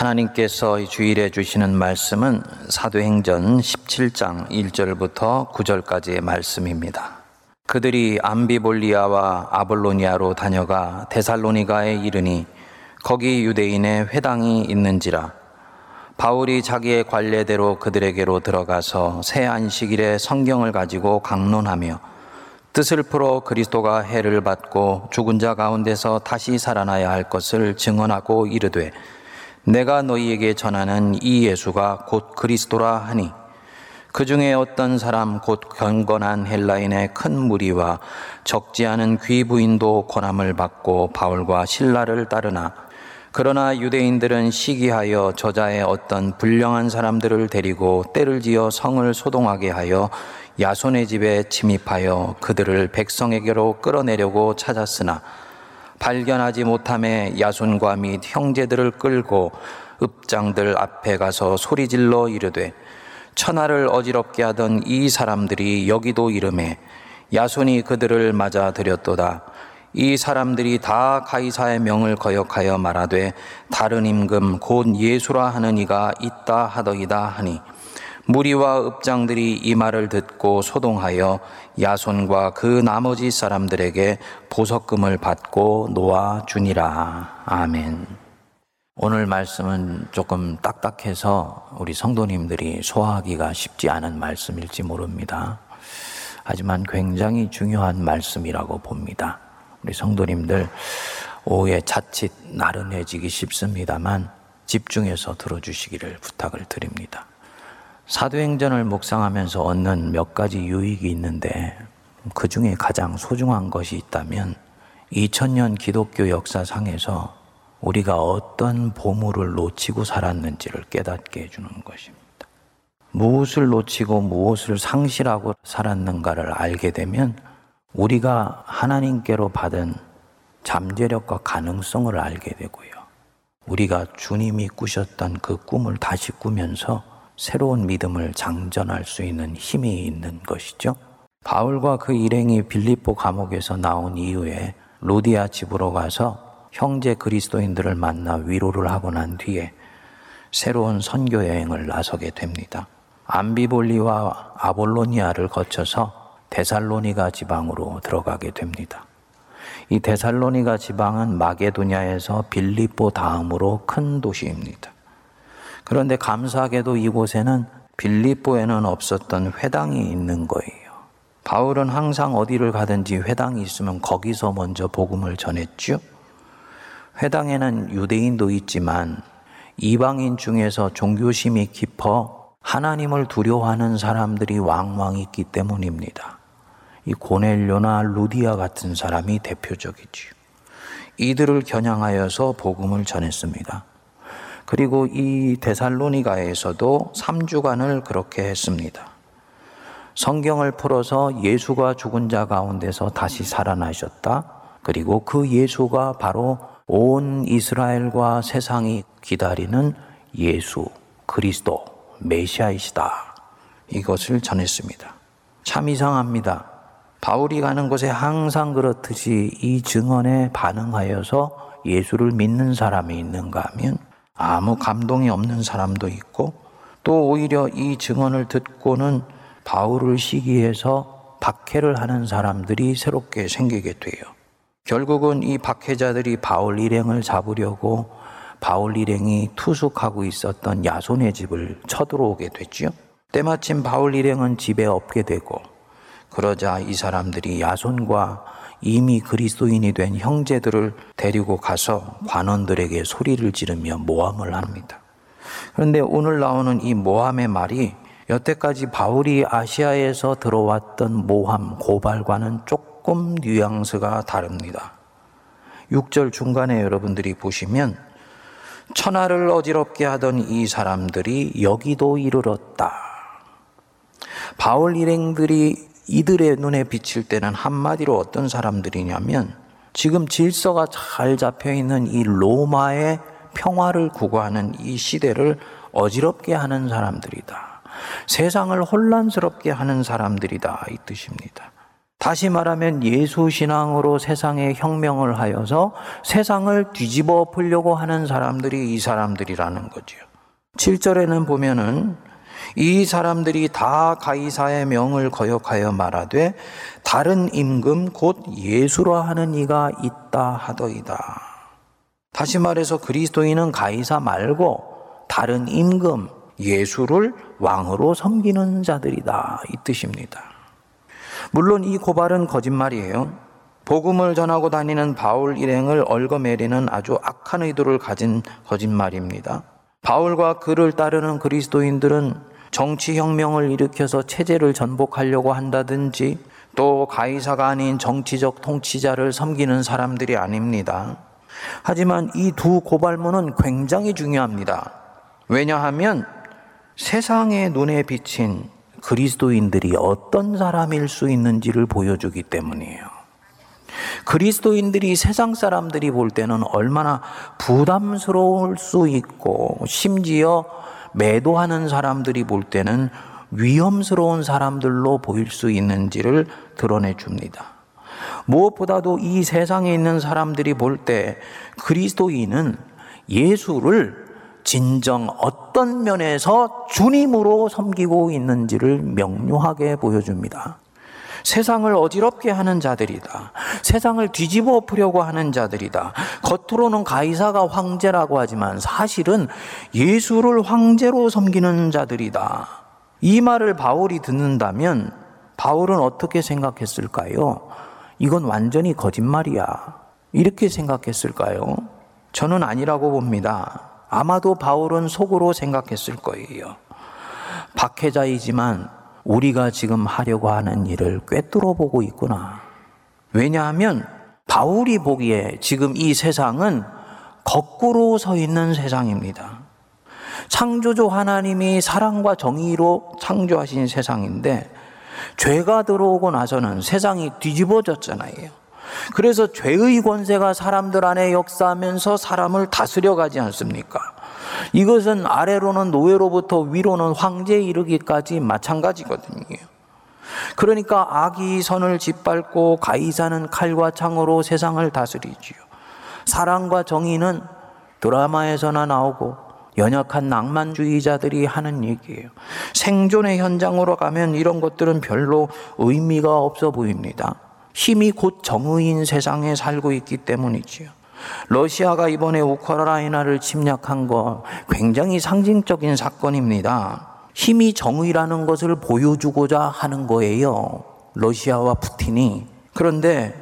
하나님께서 주일에 주시는 말씀은 사도행전 17장 1절부터 9절까지의 말씀입니다. 그들이 암비볼리아와 아볼로니아로 다녀가 데살로니가에 이르니 거기 유대인의 회당이 있는지라 바울이 자기의 관례대로 그들에게로 들어가서 새 안식일에 성경을 가지고 강론하며 뜻을 풀어 그리스도가 해를 받고 죽은 자 가운데서 다시 살아나야 할 것을 증언하고 이르되 내가 너희에게 전하는 이 예수가 곧 그리스도라 하니 그 중에 어떤 사람 곧 경건한 헬라인의 큰 무리와 적지 않은 귀부인도 권함을 받고 바울과 신라를 따르나 그러나 유대인들은 시기하여 저자의 어떤 불량한 사람들을 데리고 때를 지어 성을 소동하게 하여 야손의 집에 침입하여 그들을 백성에게로 끌어내려고 찾았으나 발견하지 못함에 야손과 및 형제들을 끌고 읍장들 앞에 가서 소리질러 이르되 천하를 어지럽게 하던 이 사람들이 여기도 이름에 야손이 그들을 맞아 들였도다. 이 사람들이 다 가이사의 명을 거역하여 말하되 다른 임금 곧 예수라 하는 이가 있다 하더이다 하니 무리와 읍장들이 이 말을 듣고 소동하여 야손과 그 나머지 사람들에게 보석금을 받고 놓아 주니라. 아멘. 오늘 말씀은 조금 딱딱해서 우리 성도님들이 소화하기가 쉽지 않은 말씀일지 모릅니다. 하지만 굉장히 중요한 말씀이라고 봅니다. 우리 성도님들 오후에 자칫 나른해지기 쉽습니다만 집중해서 들어주시기를 부탁을 드립니다. 사도행전을 묵상하면서 얻는 몇 가지 유익이 있는데 그 중에 가장 소중한 것이 있다면 2000년 기독교 역사상에서 우리가 어떤 보물을 놓치고 살았는지를 깨닫게 해주는 것입니다. 무엇을 놓치고 무엇을 상실하고 살았는가를 알게 되면 우리가 하나님께로 받은 잠재력과 가능성을 알게 되고요. 우리가 주님이 꾸셨던 그 꿈을 다시 꾸면서 새로운 믿음을 장전할 수 있는 힘이 있는 것이죠. 바울과 그 일행이 빌립보 감옥에서 나온 이후에 로디아 집으로 가서 형제 그리스도인들을 만나 위로를 하고 난 뒤에 새로운 선교 여행을 나서게 됩니다. 암비볼리와 아볼로니아를 거쳐서 데살로니가 지방으로 들어가게 됩니다. 이 데살로니가 지방은 마게도냐에서 빌립보 다음으로 큰 도시입니다. 그런데 감사하게도 이곳에는 빌립보에는 없었던 회당이 있는 거예요. 바울은 항상 어디를 가든지 회당이 있으면 거기서 먼저 복음을 전했죠. 회당에는 유대인도 있지만 이방인 중에서 종교심이 깊어 하나님을 두려워하는 사람들이 왕왕 있기 때문입니다. 이 고넬료나 루디아 같은 사람이 대표적이지요. 이들을 겨냥하여서 복음을 전했습니다. 그리고 이 데살로니가에서도 3주간을 그렇게 했습니다. 성경을 풀어서 예수가 죽은 자 가운데서 다시 살아나셨다. 그리고 그 예수가 바로 온 이스라엘과 세상이 기다리는 예수, 그리스도, 메시아이시다. 이것을 전했습니다. 참 이상합니다. 바울이 가는 곳에 항상 그렇듯이 이 증언에 반응하여서 예수를 믿는 사람이 있는가 하면 아무 감동이 없는 사람도 있고 또 오히려 이 증언을 듣고는 바울을 시기해서 박해를 하는 사람들이 새롭게 생기게 돼요. 결국은 이 박해자들이 바울 일행을 잡으려고 바울 일행이 투숙하고 있었던 야손의 집을 쳐들어오게 됐죠. 때마침 바울 일행은 집에 없게 되고 그러자 이 사람들이 야손과 이미 그리스도인이 된 형제들을 데리고 가서 관원들에게 소리를 지르며 모함을 합니다. 그런데 오늘 나오는 이 모함의 말이 여태까지 바울이 아시아에서 들어왔던 모함, 고발과는 조금 뉘앙스가 다릅니다. 6절 중간에 여러분들이 보시면 천하를 어지럽게 하던 이 사람들이 여기도 이르렀다. 바울 일행들이 이들의 눈에 비칠 때는 한마디로 어떤 사람들이냐면 지금 질서가 잘 잡혀 있는 이 로마의 평화를 구가하는 이 시대를 어지럽게 하는 사람들이다. 세상을 혼란스럽게 하는 사람들이다. 이 뜻입니다. 다시 말하면 예수 신앙으로 세상에 혁명을 하여서 세상을 뒤집어 풀려고 하는 사람들이 이 사람들이라는 거죠. 7절에는 보면은 이 사람들이 다 가이사의 명을 거역하여 말하되 다른 임금 곧 예수라 하는 이가 있다 하더이다. 다시 말해서 그리스도인은 가이사 말고 다른 임금 예수를 왕으로 섬기는 자들이다 이 뜻입니다. 물론 이 고발은 거짓말이에요. 복음을 전하고 다니는 바울 일행을 얽어매리는 아주 악한 의도를 가진 거짓말입니다. 바울과 그를 따르는 그리스도인들은 정치혁명을 일으켜서 체제를 전복하려고 한다든지 또 가이사가 아닌 정치적 통치자를 섬기는 사람들이 아닙니다. 하지만 이 두 고발문은 굉장히 중요합니다. 왜냐하면 세상의 눈에 비친 그리스도인들이 어떤 사람일 수 있는지를 보여주기 때문이에요. 그리스도인들이 세상 사람들이 볼 때는 얼마나 부담스러울 수 있고 심지어 매도하는 사람들이 볼 때는 위험스러운 사람들로 보일 수 있는지를 드러내 줍니다. 무엇보다도 이 세상에 있는 사람들이 볼 때 그리스도인은 예수를 진정 어떤 면에서 주님으로 섬기고 있는지를 명료하게 보여줍니다. 세상을 어지럽게 하는 자들이다. 세상을 뒤집어 엎으려고 하는 자들이다. 겉으로는 가이사가 황제라고 하지만 사실은 예수를 황제로 섬기는 자들이다. 이 말을 바울이 듣는다면 바울은 어떻게 생각했을까요? 이건 완전히 거짓말이야. 이렇게 생각했을까요? 저는 아니라고 봅니다. 아마도 바울은 속으로 생각했을 거예요. 박해자이지만 우리가 지금 하려고 하는 일을 꿰뚫어 보고 있구나. 왜냐하면 바울이 보기에 지금 이 세상은 거꾸로 서 있는 세상입니다. 창조주 하나님이 사랑과 정의로 창조하신 세상인데 죄가 들어오고 나서는 세상이 뒤집어졌잖아요. 그래서 죄의 권세가 사람들 안에 역사하면서 사람을 다스려 가지 않습니까? 이것은 아래로는 노예로부터 위로는 황제에 이르기까지 마찬가지거든요. 그러니까 악이 선을 짓밟고 가이사는 칼과 창으로 세상을 다스리지요. 사랑과 정의는 드라마에서나 나오고 연약한 낭만주의자들이 하는 얘기예요. 생존의 현장으로 가면 이런 것들은 별로 의미가 없어 보입니다. 힘이 곧 정의인 세상에 살고 있기 때문이지요. 러시아가 이번에 우크라이나를 침략한 거 굉장히 상징적인 사건입니다. 힘이 정의라는 것을 보여주고자 하는 거예요. 러시아와 푸틴이. 그런데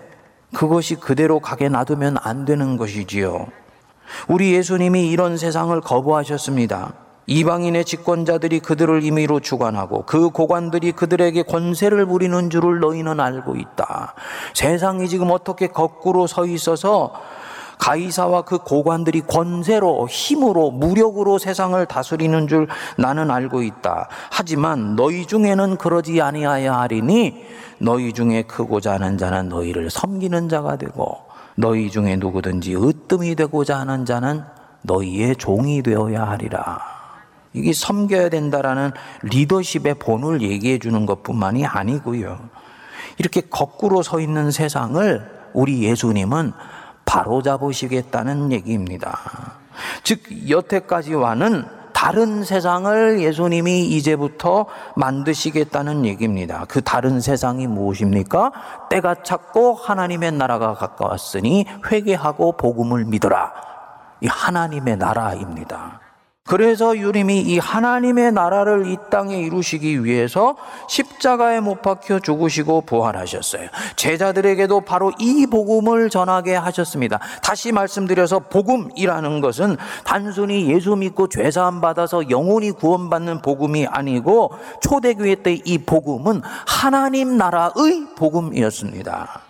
그것이 그대로 가게 놔두면 안 되는 것이지요. 우리 예수님이 이런 세상을 거부하셨습니다. 이방인의 집권자들이 그들을 임의로 주관하고 그 고관들이 그들에게 권세를 부리는 줄을 너희는 알고 있다. 세상이 지금 어떻게 거꾸로 서 있어서 가이사와 그 고관들이 권세로 힘으로 무력으로 세상을 다스리는 줄 나는 알고 있다. 하지만 너희 중에는 그러지 아니하여 하리니 너희 중에 크고자 하는 자는 너희를 섬기는 자가 되고 너희 중에 누구든지 으뜸이 되고자 하는 자는 너희의 종이 되어야 하리라. 이게 섬겨야 된다라는 리더십의 본을 얘기해 주는 것뿐만이 아니고요. 이렇게 거꾸로 서 있는 세상을 우리 예수님은 바로 잡으시겠다는 얘기입니다. 즉, 여태까지와는 다른 세상을 예수님이 이제부터 만드시겠다는 얘기입니다. 그 다른 세상이 무엇입니까? 때가 찼고 하나님의 나라가 가까웠으니 회개하고 복음을 믿어라. 이 하나님의 나라입니다. 그래서 유림이 이 하나님의 나라를 이 땅에 이루시기 위해서 십자가에 못 박혀 죽으시고 부활하셨어요. 제자들에게도 바로 이 복음을 전하게 하셨습니다. 다시 말씀드려서 복음이라는 것은 단순히 예수 믿고 죄사함 받아서 영혼이 구원받는 복음이 아니고 초대교회 때 이 복음은 하나님 나라의 복음이었습니다.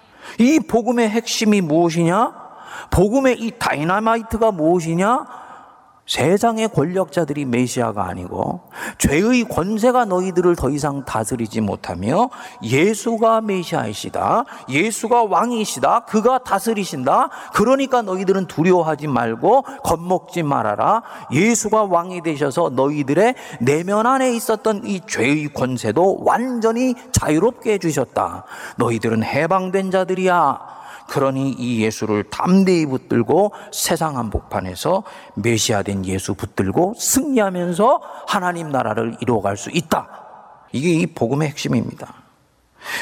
이 복음의 핵심이 무엇이냐? 복음의 이 다이나마이트가 무엇이냐? 세상의 권력자들이 메시아가 아니고 죄의 권세가 너희들을 더 이상 다스리지 못하며 예수가 메시아이시다. 예수가 왕이시다. 그가 다스리신다. 그러니까 너희들은 두려워하지 말고 겁먹지 말아라. 예수가 왕이 되셔서 너희들의 내면 안에 있었던 이 죄의 권세도 완전히 자유롭게 해 주셨다. 너희들은 해방된 자들이야. 그러니 이 예수를 담대히 붙들고 세상 한복판에서 메시아 된 예수 붙들고 승리하면서 하나님 나라를 이루어갈 수 있다. 이게 이 복음의 핵심입니다.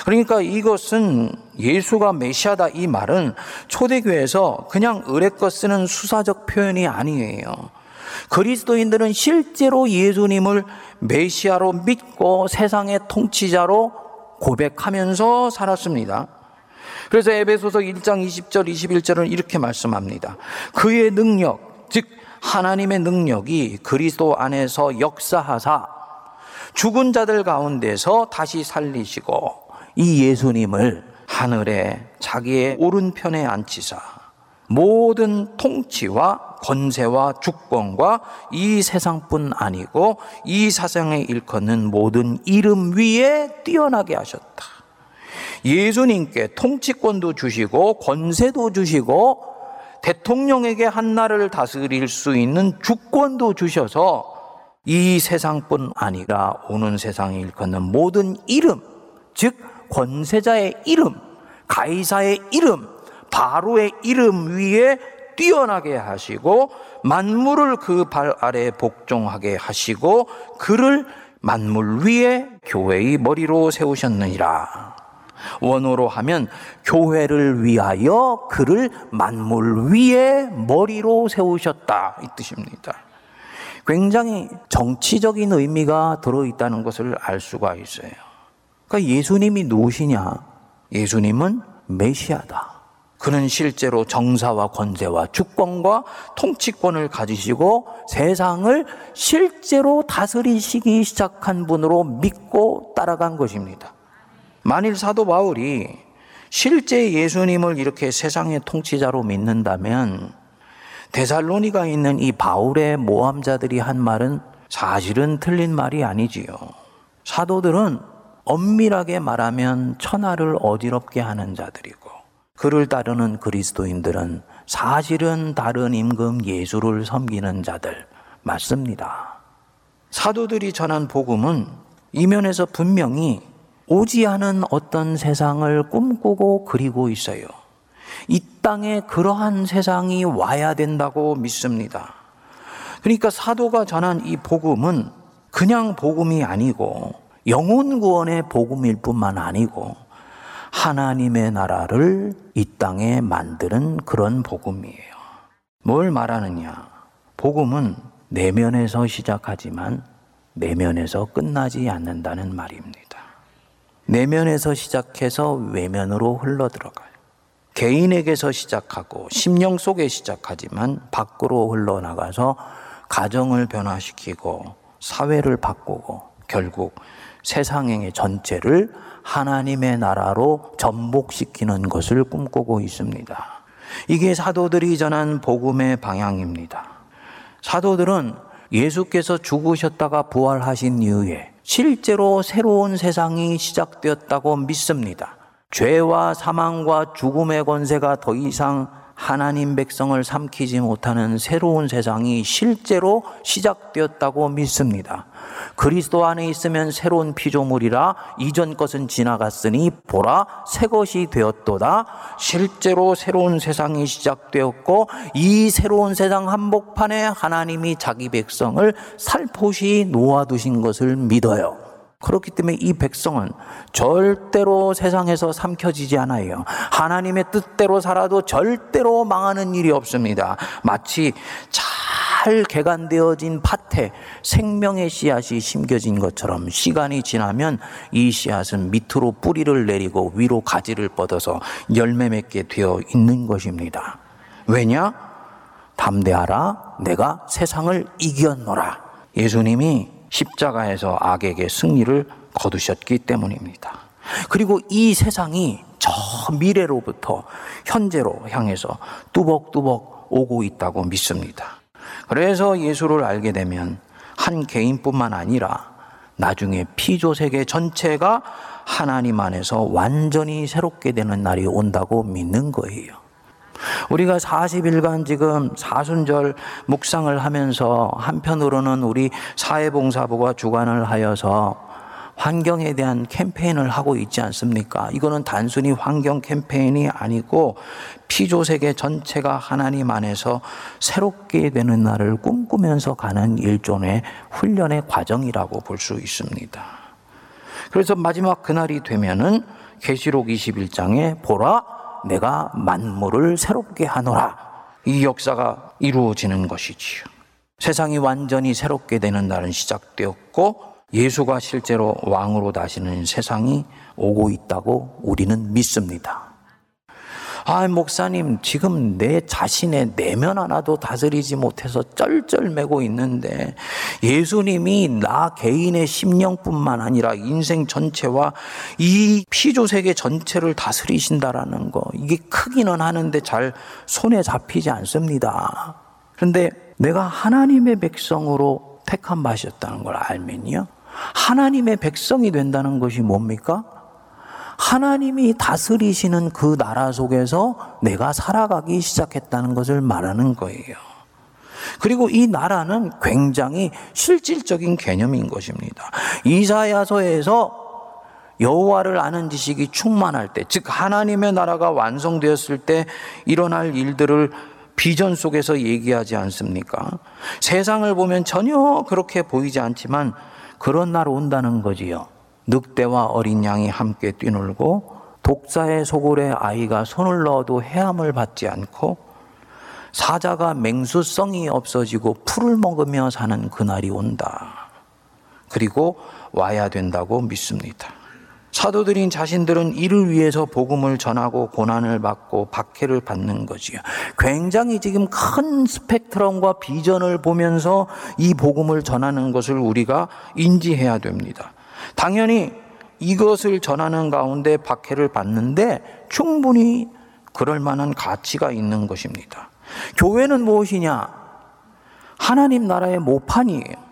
그러니까 이것은 예수가 메시아다 이 말은 초대교회에서 그냥 의뢰껏 쓰는 수사적 표현이 아니에요. 그리스도인들은 실제로 예수님을 메시아로 믿고 세상의 통치자로 고백하면서 살았습니다. 그래서 에베소서 1장 20절 21절은 이렇게 말씀합니다. 그의 능력 즉 하나님의 능력이 그리스도 안에서 역사하사 죽은 자들 가운데서 다시 살리시고 이 예수님을 하늘에 자기의 오른편에 앉히사 모든 통치와 권세와 주권과 이 세상뿐 아니고 이 사상에 일컫는 모든 이름 위에 뛰어나게 하셨다. 예수님께 통치권도 주시고 권세도 주시고 대통령에게 한 나라를 다스릴 수 있는 주권도 주셔서 이 세상뿐 아니라 오는 세상에 일컫는 모든 이름, 즉 권세자의 이름, 가이사의 이름, 바로의 이름 위에 뛰어나게 하시고 만물을 그 발 아래 복종하게 하시고 그를 만물 위에 교회의 머리로 세우셨느니라. 원어로 하면 교회를 위하여 그를 만물 위에 머리로 세우셨다 이 뜻입니다. 굉장히 정치적인 의미가 들어 있다는 것을 알 수가 있어요. 그러니까 예수님이 누구시냐? 예수님은 메시아다. 그는 실제로 정사와 권세와 주권과 통치권을 가지시고 세상을 실제로 다스리시기 시작한 분으로 믿고 따라간 것입니다. 만일 사도 바울이 실제 예수님을 이렇게 세상의 통치자로 믿는다면 데살로니가 있는 이 바울의 모함자들이 한 말은 사실은 틀린 말이 아니지요. 사도들은 엄밀하게 말하면 천하를 어지럽게 하는 자들이고 그를 따르는 그리스도인들은 사실은 다른 임금 예수를 섬기는 자들 맞습니다. 사도들이 전한 복음은 이면에서 분명히 오지 않은 어떤 세상을 꿈꾸고 그리고 있어요. 이 땅에 그러한 세상이 와야 된다고 믿습니다. 그러니까 사도가 전한 이 복음은 그냥 복음이 아니고 영혼 구원의 복음일 뿐만 아니고 하나님의 나라를 이 땅에 만드는 그런 복음이에요. 뭘 말하느냐? 복음은 내면에서 시작하지만 내면에서 끝나지 않는다는 말입니다. 내면에서 시작해서 외면으로 흘러들어가요. 개인에게서 시작하고 심령 속에 시작하지만 밖으로 흘러나가서 가정을 변화시키고 사회를 바꾸고 결국 세상의 전체를 하나님의 나라로 전복시키는 것을 꿈꾸고 있습니다. 이게 사도들이 전한 복음의 방향입니다. 사도들은 예수께서 죽으셨다가 부활하신 이후에 실제로 새로운 세상이 시작되었다고 믿습니다. 죄와 사망과 죽음의 권세가 더 이상 하나님 백성을 삼키지 못하는 새로운 세상이 실제로 시작되었다고 믿습니다. 그리스도 안에 있으면 새로운 피조물이라 이전 것은 지나갔으니 보라 새 것이 되었도다. 실제로 새로운 세상이 시작되었고 이 새로운 세상 한복판에 하나님이 자기 백성을 살포시 놓아두신 것을 믿어요. 그렇기 때문에 이 백성은 절대로 세상에서 삼켜지지 않아요. 하나님의 뜻대로 살아도 절대로 망하는 일이 없습니다. 마치 잘 개간되어진 밭에 생명의 씨앗이 심겨진 것처럼 시간이 지나면 이 씨앗은 밑으로 뿌리를 내리고 위로 가지를 뻗어서 열매 맺게 되어 있는 것입니다. 왜냐? 담대하라. 내가 세상을 이겼노라. 예수님이 십자가에서 악에게 승리를 거두셨기 때문입니다. 그리고 이 세상이 저 미래로부터 현재로 향해서 뚜벅뚜벅 오고 있다고 믿습니다. 그래서 예수를 알게 되면 한 개인뿐만 아니라 나중에 피조 세계 전체가 하나님 안에서 완전히 새롭게 되는 날이 온다고 믿는 거예요. 우리가 40일간 지금 사순절 묵상을 하면서 한편으로는 우리 사회봉사부가 주관을 하여서 환경에 대한 캠페인을 하고 있지 않습니까? 이거는 단순히 환경 캠페인이 아니고 피조세계 전체가 하나님 안에서 새롭게 되는 날을 꿈꾸면서 가는 일종의 훈련의 과정이라고 볼 수 있습니다. 그래서 마지막 그날이 되면은 계시록 21장에 보라 내가 만물을 새롭게 하노라 이 역사가 이루어지는 것이지요. 세상이 완전히 새롭게 되는 날은 시작되었고 예수가 실제로 왕으로 다시는 세상이 오고 있다고 우리는 믿습니다. 아, 목사님, 지금 내 자신의 내면 하나도 다스리지 못해서 쩔쩔매고 있는데 예수님이 나 개인의 심령뿐만 아니라 인생 전체와 이 피조 세계 전체를 다스리신다라는 거. 이게 크기는 하는데 잘 손에 잡히지 않습니다. 그런데 내가 하나님의 백성으로 택한 맛이었다는 걸 알면요. 하나님의 백성이 된다는 것이 뭡니까? 하나님이 다스리시는 그 나라 속에서 내가 살아가기 시작했다는 것을 말하는 거예요. 그리고 이 나라는 굉장히 실질적인 개념인 것입니다. 이사야서에서 여호와를 아는 지식이 충만할 때, 즉 하나님의 나라가 완성되었을 때 일어날 일들을 비전 속에서 얘기하지 않습니까? 세상을 보면 전혀 그렇게 보이지 않지만 그런 날 온다는 거지요. 늑대와 어린 양이 함께 뛰놀고 독사의 소굴에 아이가 손을 넣어도 해함을 받지 않고 사자가 맹수성이 없어지고 풀을 먹으며 사는 그날이 온다. 그리고 와야 된다고 믿습니다. 사도들인 자신들은 이를 위해서 복음을 전하고 고난을 받고 박해를 받는 거지요. 굉장히 지금 큰 스펙트럼과 비전을 보면서 이 복음을 전하는 것을 우리가 인지해야 됩니다. 당연히 이것을 전하는 가운데 박해를 받는데 충분히 그럴 만한 가치가 있는 것입니다. 교회는 무엇이냐? 하나님 나라의 모판이에요.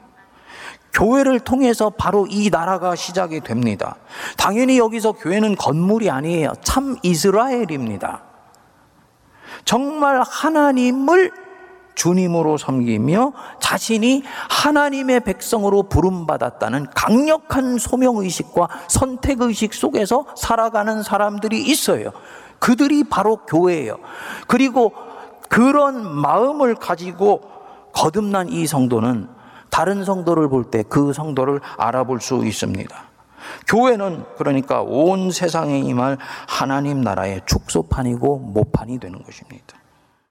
교회를 통해서 바로 이 나라가 시작이 됩니다. 당연히 여기서 교회는 건물이 아니에요. 참 이스라엘입니다. 정말 하나님을 주님으로 섬기며 자신이 하나님의 백성으로 부름받았다는 강력한 소명의식과 선택의식 속에서 살아가는 사람들이 있어요. 그들이 바로 교회예요. 그리고 그런 마음을 가지고 거듭난 이 성도는 다른 성도를 볼 때 그 성도를 알아볼 수 있습니다. 교회는 그러니까 온 세상에 임할 하나님 나라의 축소판이고 모판이 되는 것입니다.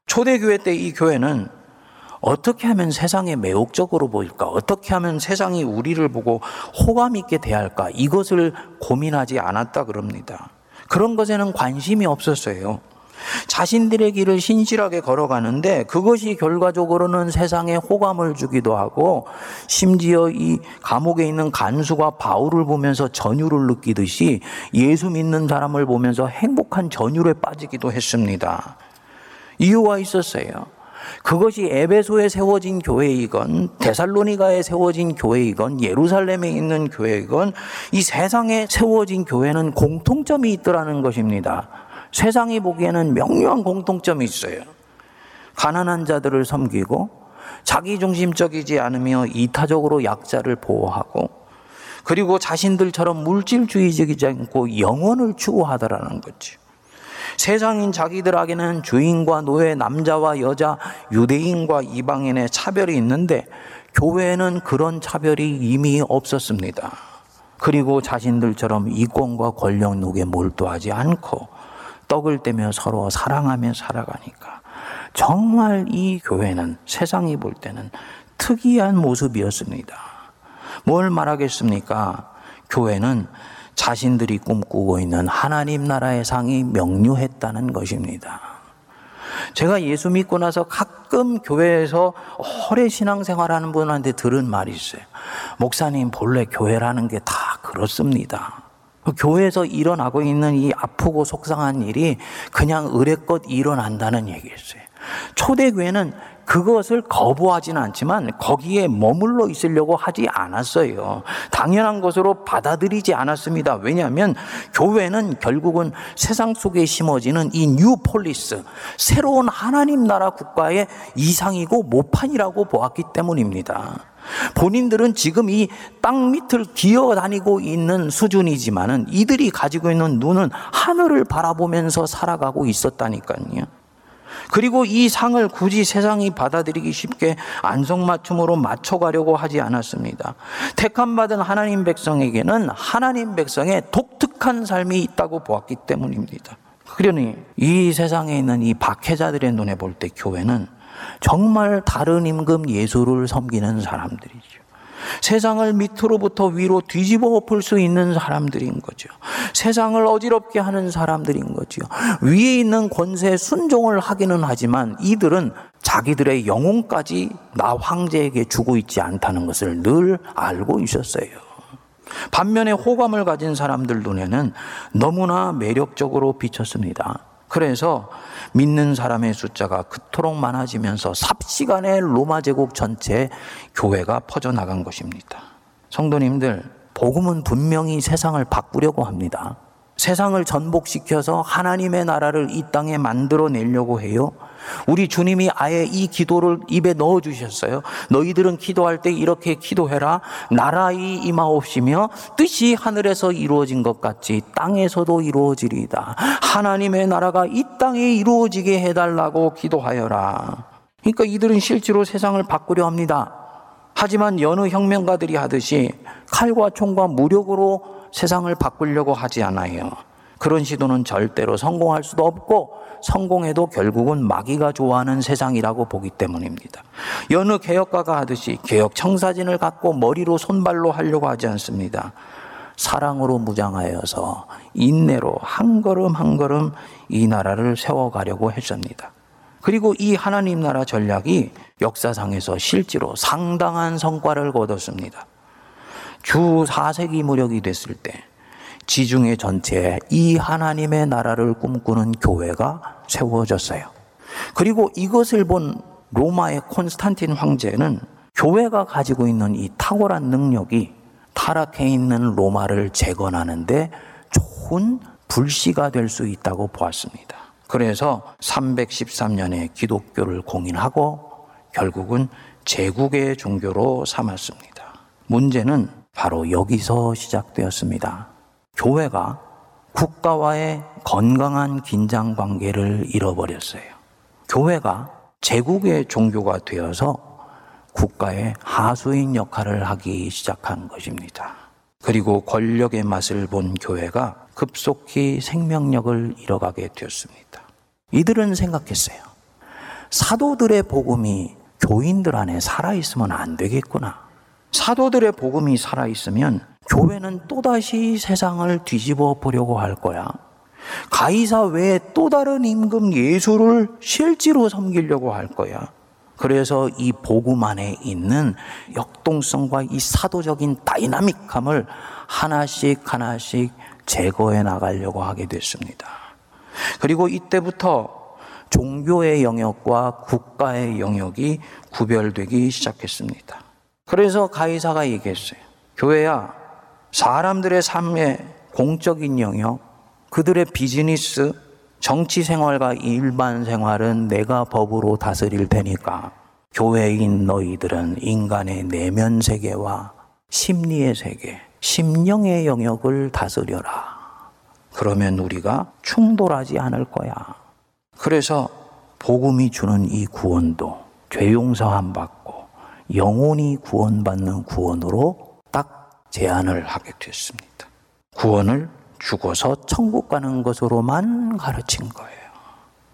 초대교회 때 이 교회는 어떻게 하면 세상에 매혹적으로 보일까? 어떻게 하면 세상이 우리를 보고 호감 있게 대할까? 이것을 고민하지 않았다 그럽니다. 그런 것에는 관심이 없었어요. 자신들의 길을 신실하게 걸어가는데 그것이 결과적으로는 세상에 호감을 주기도 하고 심지어 이 감옥에 있는 간수가 바울을 보면서 전율을 느끼듯이 예수 믿는 사람을 보면서 행복한 전율에 빠지기도 했습니다. 이유가 있었어요. 그것이 에베소에 세워진 교회이건 데살로니가에 세워진 교회이건 예루살렘에 있는 교회이건 이 세상에 세워진 교회는 공통점이 있더라는 것입니다. 세상이 보기에는 명료한 공통점이 있어요. 가난한 자들을 섬기고 자기중심적이지 않으며 이타적으로 약자를 보호하고 그리고 자신들처럼 물질주의적이지 않고 영혼을 추구하더라는 거죠. 세상인 자기들에게는 주인과 노예, 남자와 여자, 유대인과 이방인의 차별이 있는데 교회는 그런 차별이 이미 없었습니다. 그리고 자신들처럼 이권과 권력 녹에 몰두하지 않고 떡을 떼며 서로 사랑하며 살아가니까 정말 이 교회는 세상이 볼 때는 특이한 모습이었습니다. 뭘 말하겠습니까? 교회는 자신들이 꿈꾸고 있는 하나님 나라의 상이 명료했다는 것입니다. 제가 예수 믿고 나서 가끔 교회에서 오래 신앙생활하는 분한테 들은 말이 있어요. 목사님, 본래 교회라는 게 다 그렇습니다. 교회에서 일어나고 있는 이 아프고 속상한 일이 그냥 의뢰껏 일어난다는 얘기였어요. 초대교회는 그것을 거부하지는 않지만 거기에 머물러 있으려고 하지 않았어요. 당연한 것으로 받아들이지 않았습니다. 왜냐하면 교회는 결국은 세상 속에 심어지는 이 뉴폴리스, 새로운 하나님 나라 국가의 이상이고 모판이라고 보았기 때문입니다. 본인들은 지금 이 땅 밑을 기어 다니고 있는 수준이지만은 이들이 가지고 있는 눈은 하늘을 바라보면서 살아가고 있었다니까요. 그리고 이 상을 굳이 세상이 받아들이기 쉽게 안성맞춤으로 맞춰가려고 하지 않았습니다. 택함받은 하나님 백성에게는 하나님 백성의 독특한 삶이 있다고 보았기 때문입니다. 그러니 이 세상에 있는 이 박해자들의 눈에 볼 때 교회는 정말 다른 임금 예수를 섬기는 사람들이죠. 세상을 밑으로부터 위로 뒤집어 엎을 수 있는 사람들인 거죠. 세상을 어지럽게 하는 사람들인 거죠. 위에 있는 권세에 순종을 하기는 하지만 이들은 자기들의 영혼까지 나 황제에게 주고 있지 않다는 것을 늘 알고 있었어요. 반면에 호감을 가진 사람들 눈에는 너무나 매력적으로 비쳤습니다. 그래서 믿는 사람의 숫자가 그토록 많아지면서 삽시간에 로마 제국 전체에 교회가 퍼져나간 것입니다. 성도님들, 복음은 분명히 세상을 바꾸려고 합니다. 세상을 전복시켜서 하나님의 나라를 이 땅에 만들어 내려고 해요. 우리 주님이 아예 이 기도를 입에 넣어 주셨어요. 너희들은 기도할 때 이렇게 기도해라. 나라의 임하옵시며 뜻이 하늘에서 이루어진 것 같이 땅에서도 이루어지리이다. 하나님의 나라가 이 땅에 이루어지게 해달라고 기도하여라. 그러니까 이들은 실제로 세상을 바꾸려 합니다. 하지만 여느 혁명가들이 하듯이 칼과 총과 무력으로 세상을 바꾸려고 하지 않아요. 그런 시도는 절대로 성공할 수도 없고 성공해도 결국은 마귀가 좋아하는 세상이라고 보기 때문입니다. 여느 개혁가가 하듯이 개혁 청사진을 갖고 머리로 손발로 하려고 하지 않습니다. 사랑으로 무장하여서 인내로 한 걸음 한 걸음 이 나라를 세워가려고 했습니다. 그리고 이 하나님 나라 전략이 역사상에서 실제로 상당한 성과를 거뒀습니다. 주 4세기 무렵이 됐을 때 지중해 전체에 이 하나님의 나라를 꿈꾸는 교회가 세워졌어요. 그리고 이것을 본 로마의 콘스탄틴 황제는 교회가 가지고 있는 이 탁월한 능력이 타락해 있는 로마를 재건하는데 좋은 불씨가 될 수 있다고 보았습니다. 그래서 313년에 기독교를 공인하고 결국은 제국의 종교로 삼았습니다. 문제는 바로 여기서 시작되었습니다. 교회가 국가와의 건강한 긴장 관계를 잃어버렸어요. 교회가 제국의 종교가 되어서 국가의 하수인 역할을 하기 시작한 것입니다. 그리고 권력의 맛을 본 교회가 급속히 생명력을 잃어가게 되었습니다. 이들은 생각했어요. 사도들의 복음이 교인들 안에 살아있으면 안 되겠구나. 사도들의 복음이 살아있으면 교회는 또다시 세상을 뒤집어 보려고 할 거야. 가이사 외에 또 다른 임금 예수를 실제로 섬기려고 할 거야. 그래서 이 복음 안에 있는 역동성과 이 사도적인 다이나믹함을 하나씩 하나씩 제거해 나가려고 하게 됐습니다. 그리고 이때부터 종교의 영역과 국가의 영역이 구별되기 시작했습니다. 그래서 가이사가 얘기했어요. 교회야, 사람들의 삶의 공적인 영역, 그들의 비즈니스, 정치 생활과 일반 생활은 내가 법으로 다스릴 테니까 교회인 너희들은 인간의 내면 세계와 심리의 세계, 심령의 영역을 다스려라. 그러면 우리가 충돌하지 않을 거야. 그래서 복음이 주는 이 구원도 죄 용서함 받고 영혼이 구원받는 구원으로 딱 제안을 하게 됐습니다. 구원을 죽어서 천국 가는 것으로만 가르친 거예요.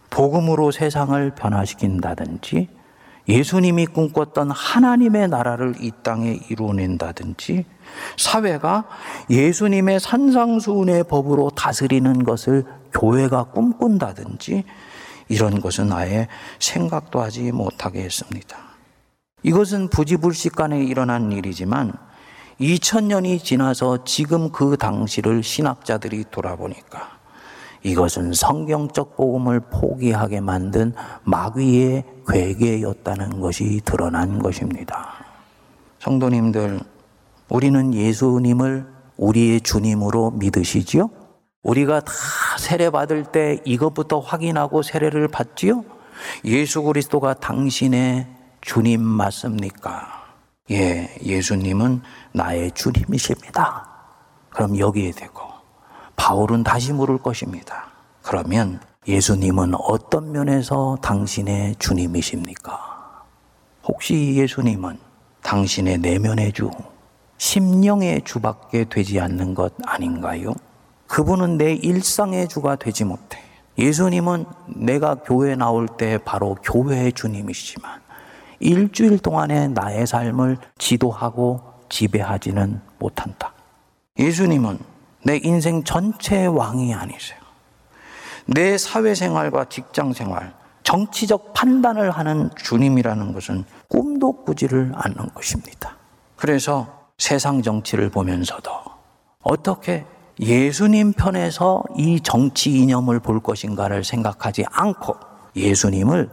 복음으로 세상을 변화시킨다든지 예수님이 꿈꿨던 하나님의 나라를 이 땅에 이루어낸다든지 사회가 예수님의 산상수훈의 법으로 다스리는 것을 교회가 꿈꾼다든지 이런 것은 아예 생각도 하지 못하게 했습니다. 이것은 부지불식간에 일어난 일이지만 2000년이 지나서 지금 그 당시를 신학자들이 돌아보니까 이것은 성경적 복음을 포기하게 만든 마귀의 괴계였다는 것이 드러난 것입니다. 성도님들, 우리는 예수님을 우리의 주님으로 믿으시지요? 우리가 다 세례 받을 때 이것부터 확인하고 세례를 받지요? 예수 그리스도가 당신의 주님 맞습니까? 예, 예수님은 나의 주님이십니다. 그럼 여기에 대고 바울은 다시 물을 것입니다. 그러면 예수님은 어떤 면에서 당신의 주님이십니까? 혹시 예수님은 당신의 내면의 주, 심령의 주밖에 되지 않는 것 아닌가요? 그분은 내 일상의 주가 되지 못해. 예수님은 내가 교회 나올 때 바로 교회의 주님이시지만 일주일 동안의 나의 삶을 지도하고 지배하지는 못한다. 예수님은 내 인생 전체의 왕이 아니세요. 내 사회생활과 직장생활, 정치적 판단을 하는 주님이라는 것은 꿈도 꾸지를 않는 것입니다. 그래서 세상 정치를 보면서도 어떻게 예수님 편에서 이 정치 이념을 볼 것인가를 생각하지 않고 예수님을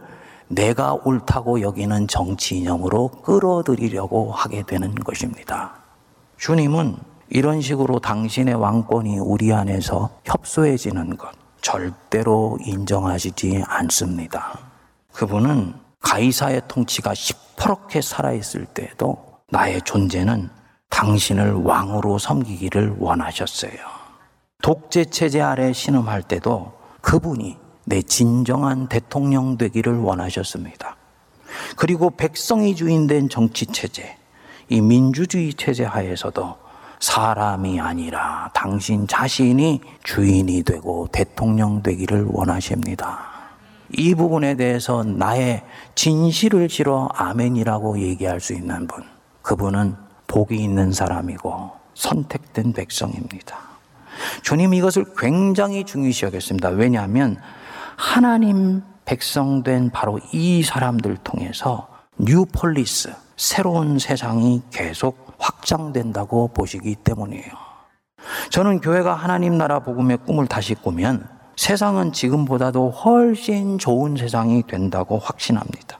내가 옳다고 여기는 정치 이념으로 끌어들이려고 하게 되는 것입니다. 주님은 이런 식으로 당신의 왕권이 우리 안에서 협소해지는 것 절대로 인정하시지 않습니다. 그분은 가이사의 통치가 시퍼렇게 살아있을 때에도 나의 존재는 당신을 왕으로 섬기기를 원하셨어요. 독재 체제 아래 신음할 때도 그분이 내 진정한 대통령 되기를 원하셨습니다. 그리고 백성이 주인된 정치 체제, 이 민주주의 체제 하에서도 사람이 아니라 당신 자신이 주인이 되고 대통령 되기를 원하십니다. 이 부분에 대해서 나의 진실을 실어 아멘이라고 얘기할 수 있는 분, 그분은 복이 있는 사람이고 선택된 백성입니다. 주님 이것을 굉장히 중요시 여겼습니다. 왜냐하면 하나님 백성된 바로 이 사람들 통해서 new polis, 새로운 세상이 계속 확장된다고 보시기 때문이에요. 저는 교회가 하나님 나라 복음의 꿈을 다시 꾸면 세상은 지금보다도 훨씬 좋은 세상이 된다고 확신합니다.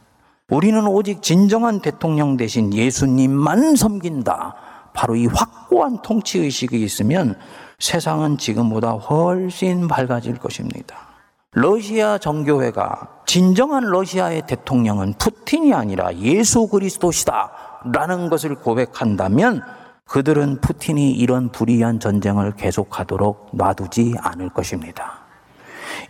우리는 오직 진정한 대통령 대신 예수님만 섬긴다. 바로 이 확고한 통치의식이 있으면 세상은 지금보다 훨씬 밝아질 것입니다. 러시아 정교회가 진정한 러시아의 대통령은 푸틴이 아니라 예수 그리스도시다 라는 것을 고백한다면 그들은 푸틴이 이런 불의한 전쟁을 계속하도록 놔두지 않을 것입니다.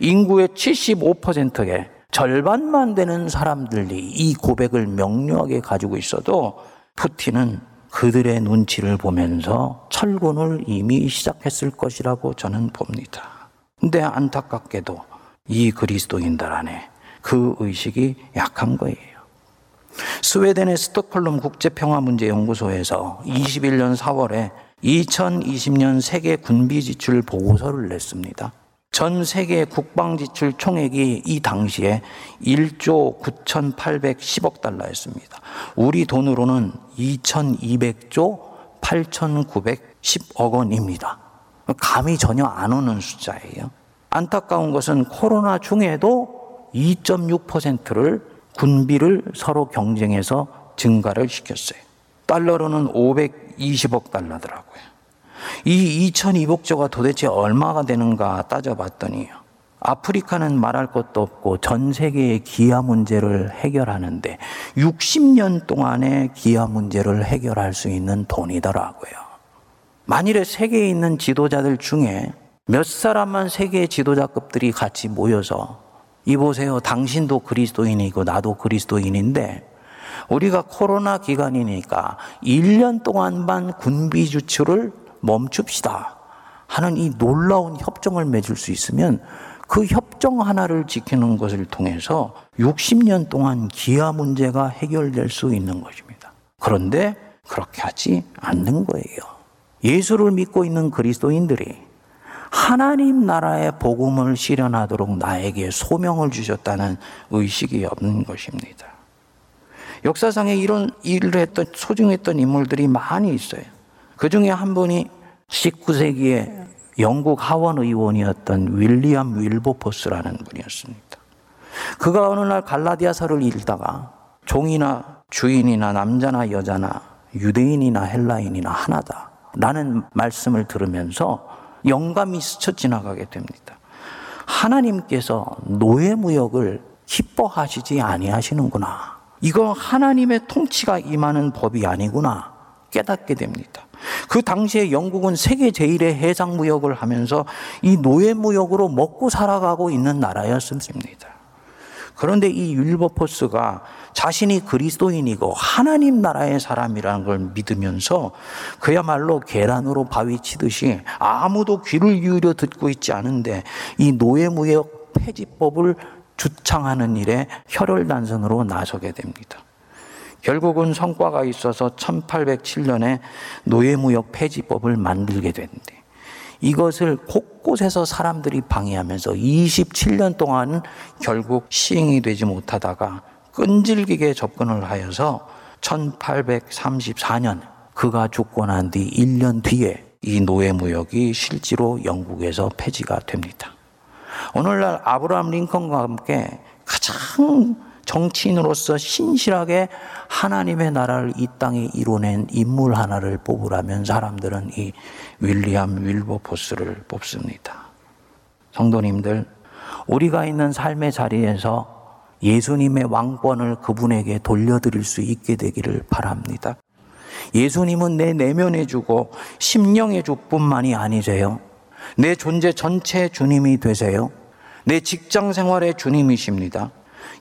인구의 75%의 절반만 되는 사람들이 이 고백을 명료하게 가지고 있어도 푸틴은 그들의 눈치를 보면서 철군을 이미 시작했을 것이라고 저는 봅니다. 근데 안타깝게도 이 그리스도인들 안에 그 의식이 약한 거예요. 스웨덴의 스톡홀름 국제평화문제연구소에서 21년 4월에 2020년 세계 군비 지출 보고서를 냈습니다. 전 세계 국방 지출 총액이 이 당시에 1조 9,810억 달러였습니다. 우리 돈으로는 2,200조 8,910억 원입니다. 감이 전혀 안 오는 숫자예요. 안타까운 것은 코로나 중에도 2.6%를 군비를 서로 경쟁해서 증가를 시켰어요. 달러로는 520억 달러더라고요. 이 2,200조가 도대체 얼마가 되는가 따져봤더니 아프리카는 말할 것도 없고 전 세계의 기아 문제를 해결하는데 60년 동안의 기아 문제를 해결할 수 있는 돈이더라고요. 만일에 세계에 있는 지도자들 중에 몇 사람만 세계의 지도자급들이 같이 모여서 이보세요. 당신도 그리스도인이고 나도 그리스도인인데 우리가 코로나 기간이니까 1년 동안만 군비 주출을 멈춥시다 하는 이 놀라운 협정을 맺을 수 있으면 그 협정 하나를 지키는 것을 통해서 60년 동안 기아 문제가 해결될 수 있는 것입니다. 그런데 그렇게 하지 않는 거예요. 예수를 믿고 있는 그리스도인들이 하나님 나라의 복음을 실현하도록 나에게 소명을 주셨다는 의식이 없는 것입니다. 역사상에 이런 일을 했던 소중했던 인물들이 많이 있어요. 그 중에 한 분이 19세기에 영국 하원 의원이었던 윌리엄 윌보포스라는 분이었습니다. 그가 어느 날 갈라디아서를 읽다가 종이나 주인이나 남자나 여자나 유대인이나 헬라인이나 하나다. 라는 말씀을 들으면서 영감이 스쳐 지나가게 됩니다. 하나님께서 노예 무역을 기뻐하시지 아니하시는구나. 이거 하나님의 통치가 임하는 법이 아니구나. 깨닫게 됩니다. 그 당시에 영국은 세계 제일의 해상 무역을 하면서 이 노예 무역으로 먹고 살아가고 있는 나라였습니다. 그런데 이 율버포스가 자신이 그리스도인이고 하나님 나라의 사람이라는 걸 믿으면서 그야말로 계란으로 바위 치듯이 아무도 귀를 기울여 듣고 있지 않은데 이 노예무역 폐지법을 주창하는 일에 혈혈단선으로 나서게 됩니다. 결국은 성과가 있어서 1807년에 노예무역 폐지법을 만들게 되는데 이것을 곳곳에서 사람들이 방해하면서 27년 동안 결국 시행이 되지 못하다가 끈질기게 접근을 하여서 1834년 그가 죽고 난 뒤 1년 뒤에 이 노예 무역이 실제로 영국에서 폐지가 됩니다. 오늘날 아브라함 링컨과 함께 가장 정치인으로서 신실하게 하나님의 나라를 이 땅에 이뤄낸 인물 하나를 뽑으라면 사람들은 이 윌리엄 윌버포스를 뽑습니다. 성도님들, 우리가 있는 삶의 자리에서 예수님의 왕권을 그분에게 돌려드릴 수 있게 되기를 바랍니다. 예수님은 내 내면의 주고 심령의 주뿐만이 아니세요. 내 존재 전체 주님이 되세요. 내 직장 생활의 주님이십니다.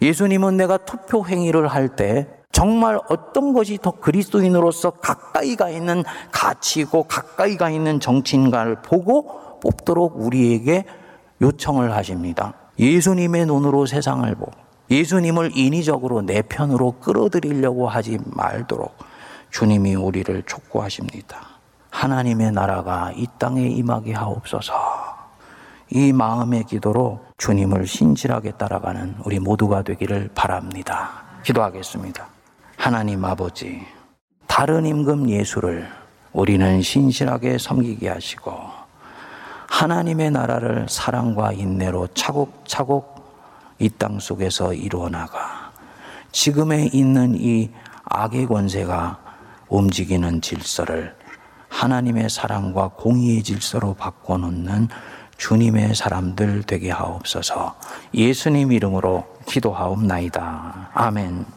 예수님은 내가 투표 행위를 할 때 정말 어떤 것이 더 그리스도인으로서 가까이가 있는 가치고 가까이가 있는 정치인가를 보고 뽑도록 우리에게 요청을 하십니다. 예수님의 눈으로 세상을 보고 예수님을 인위적으로 내 편으로 끌어들이려고 하지 말도록 주님이 우리를 촉구하십니다. 하나님의 나라가 이 땅에 임하게 하옵소서. 이 마음의 기도로 주님을 신실하게 따라가는 우리 모두가 되기를 바랍니다. 기도하겠습니다. 하나님 아버지, 다른 임금 예수를 우리는 신실하게 섬기게 하시고 하나님의 나라를 사랑과 인내로 차곡차곡 이 땅 속에서 이루어 나가 지금에 있는 이 악의 권세가 움직이는 질서를 하나님의 사랑과 공의의 질서로 바꿔놓는 주님의 사람들 되게 하옵소서 예수님 이름으로 기도하옵나이다. 아멘.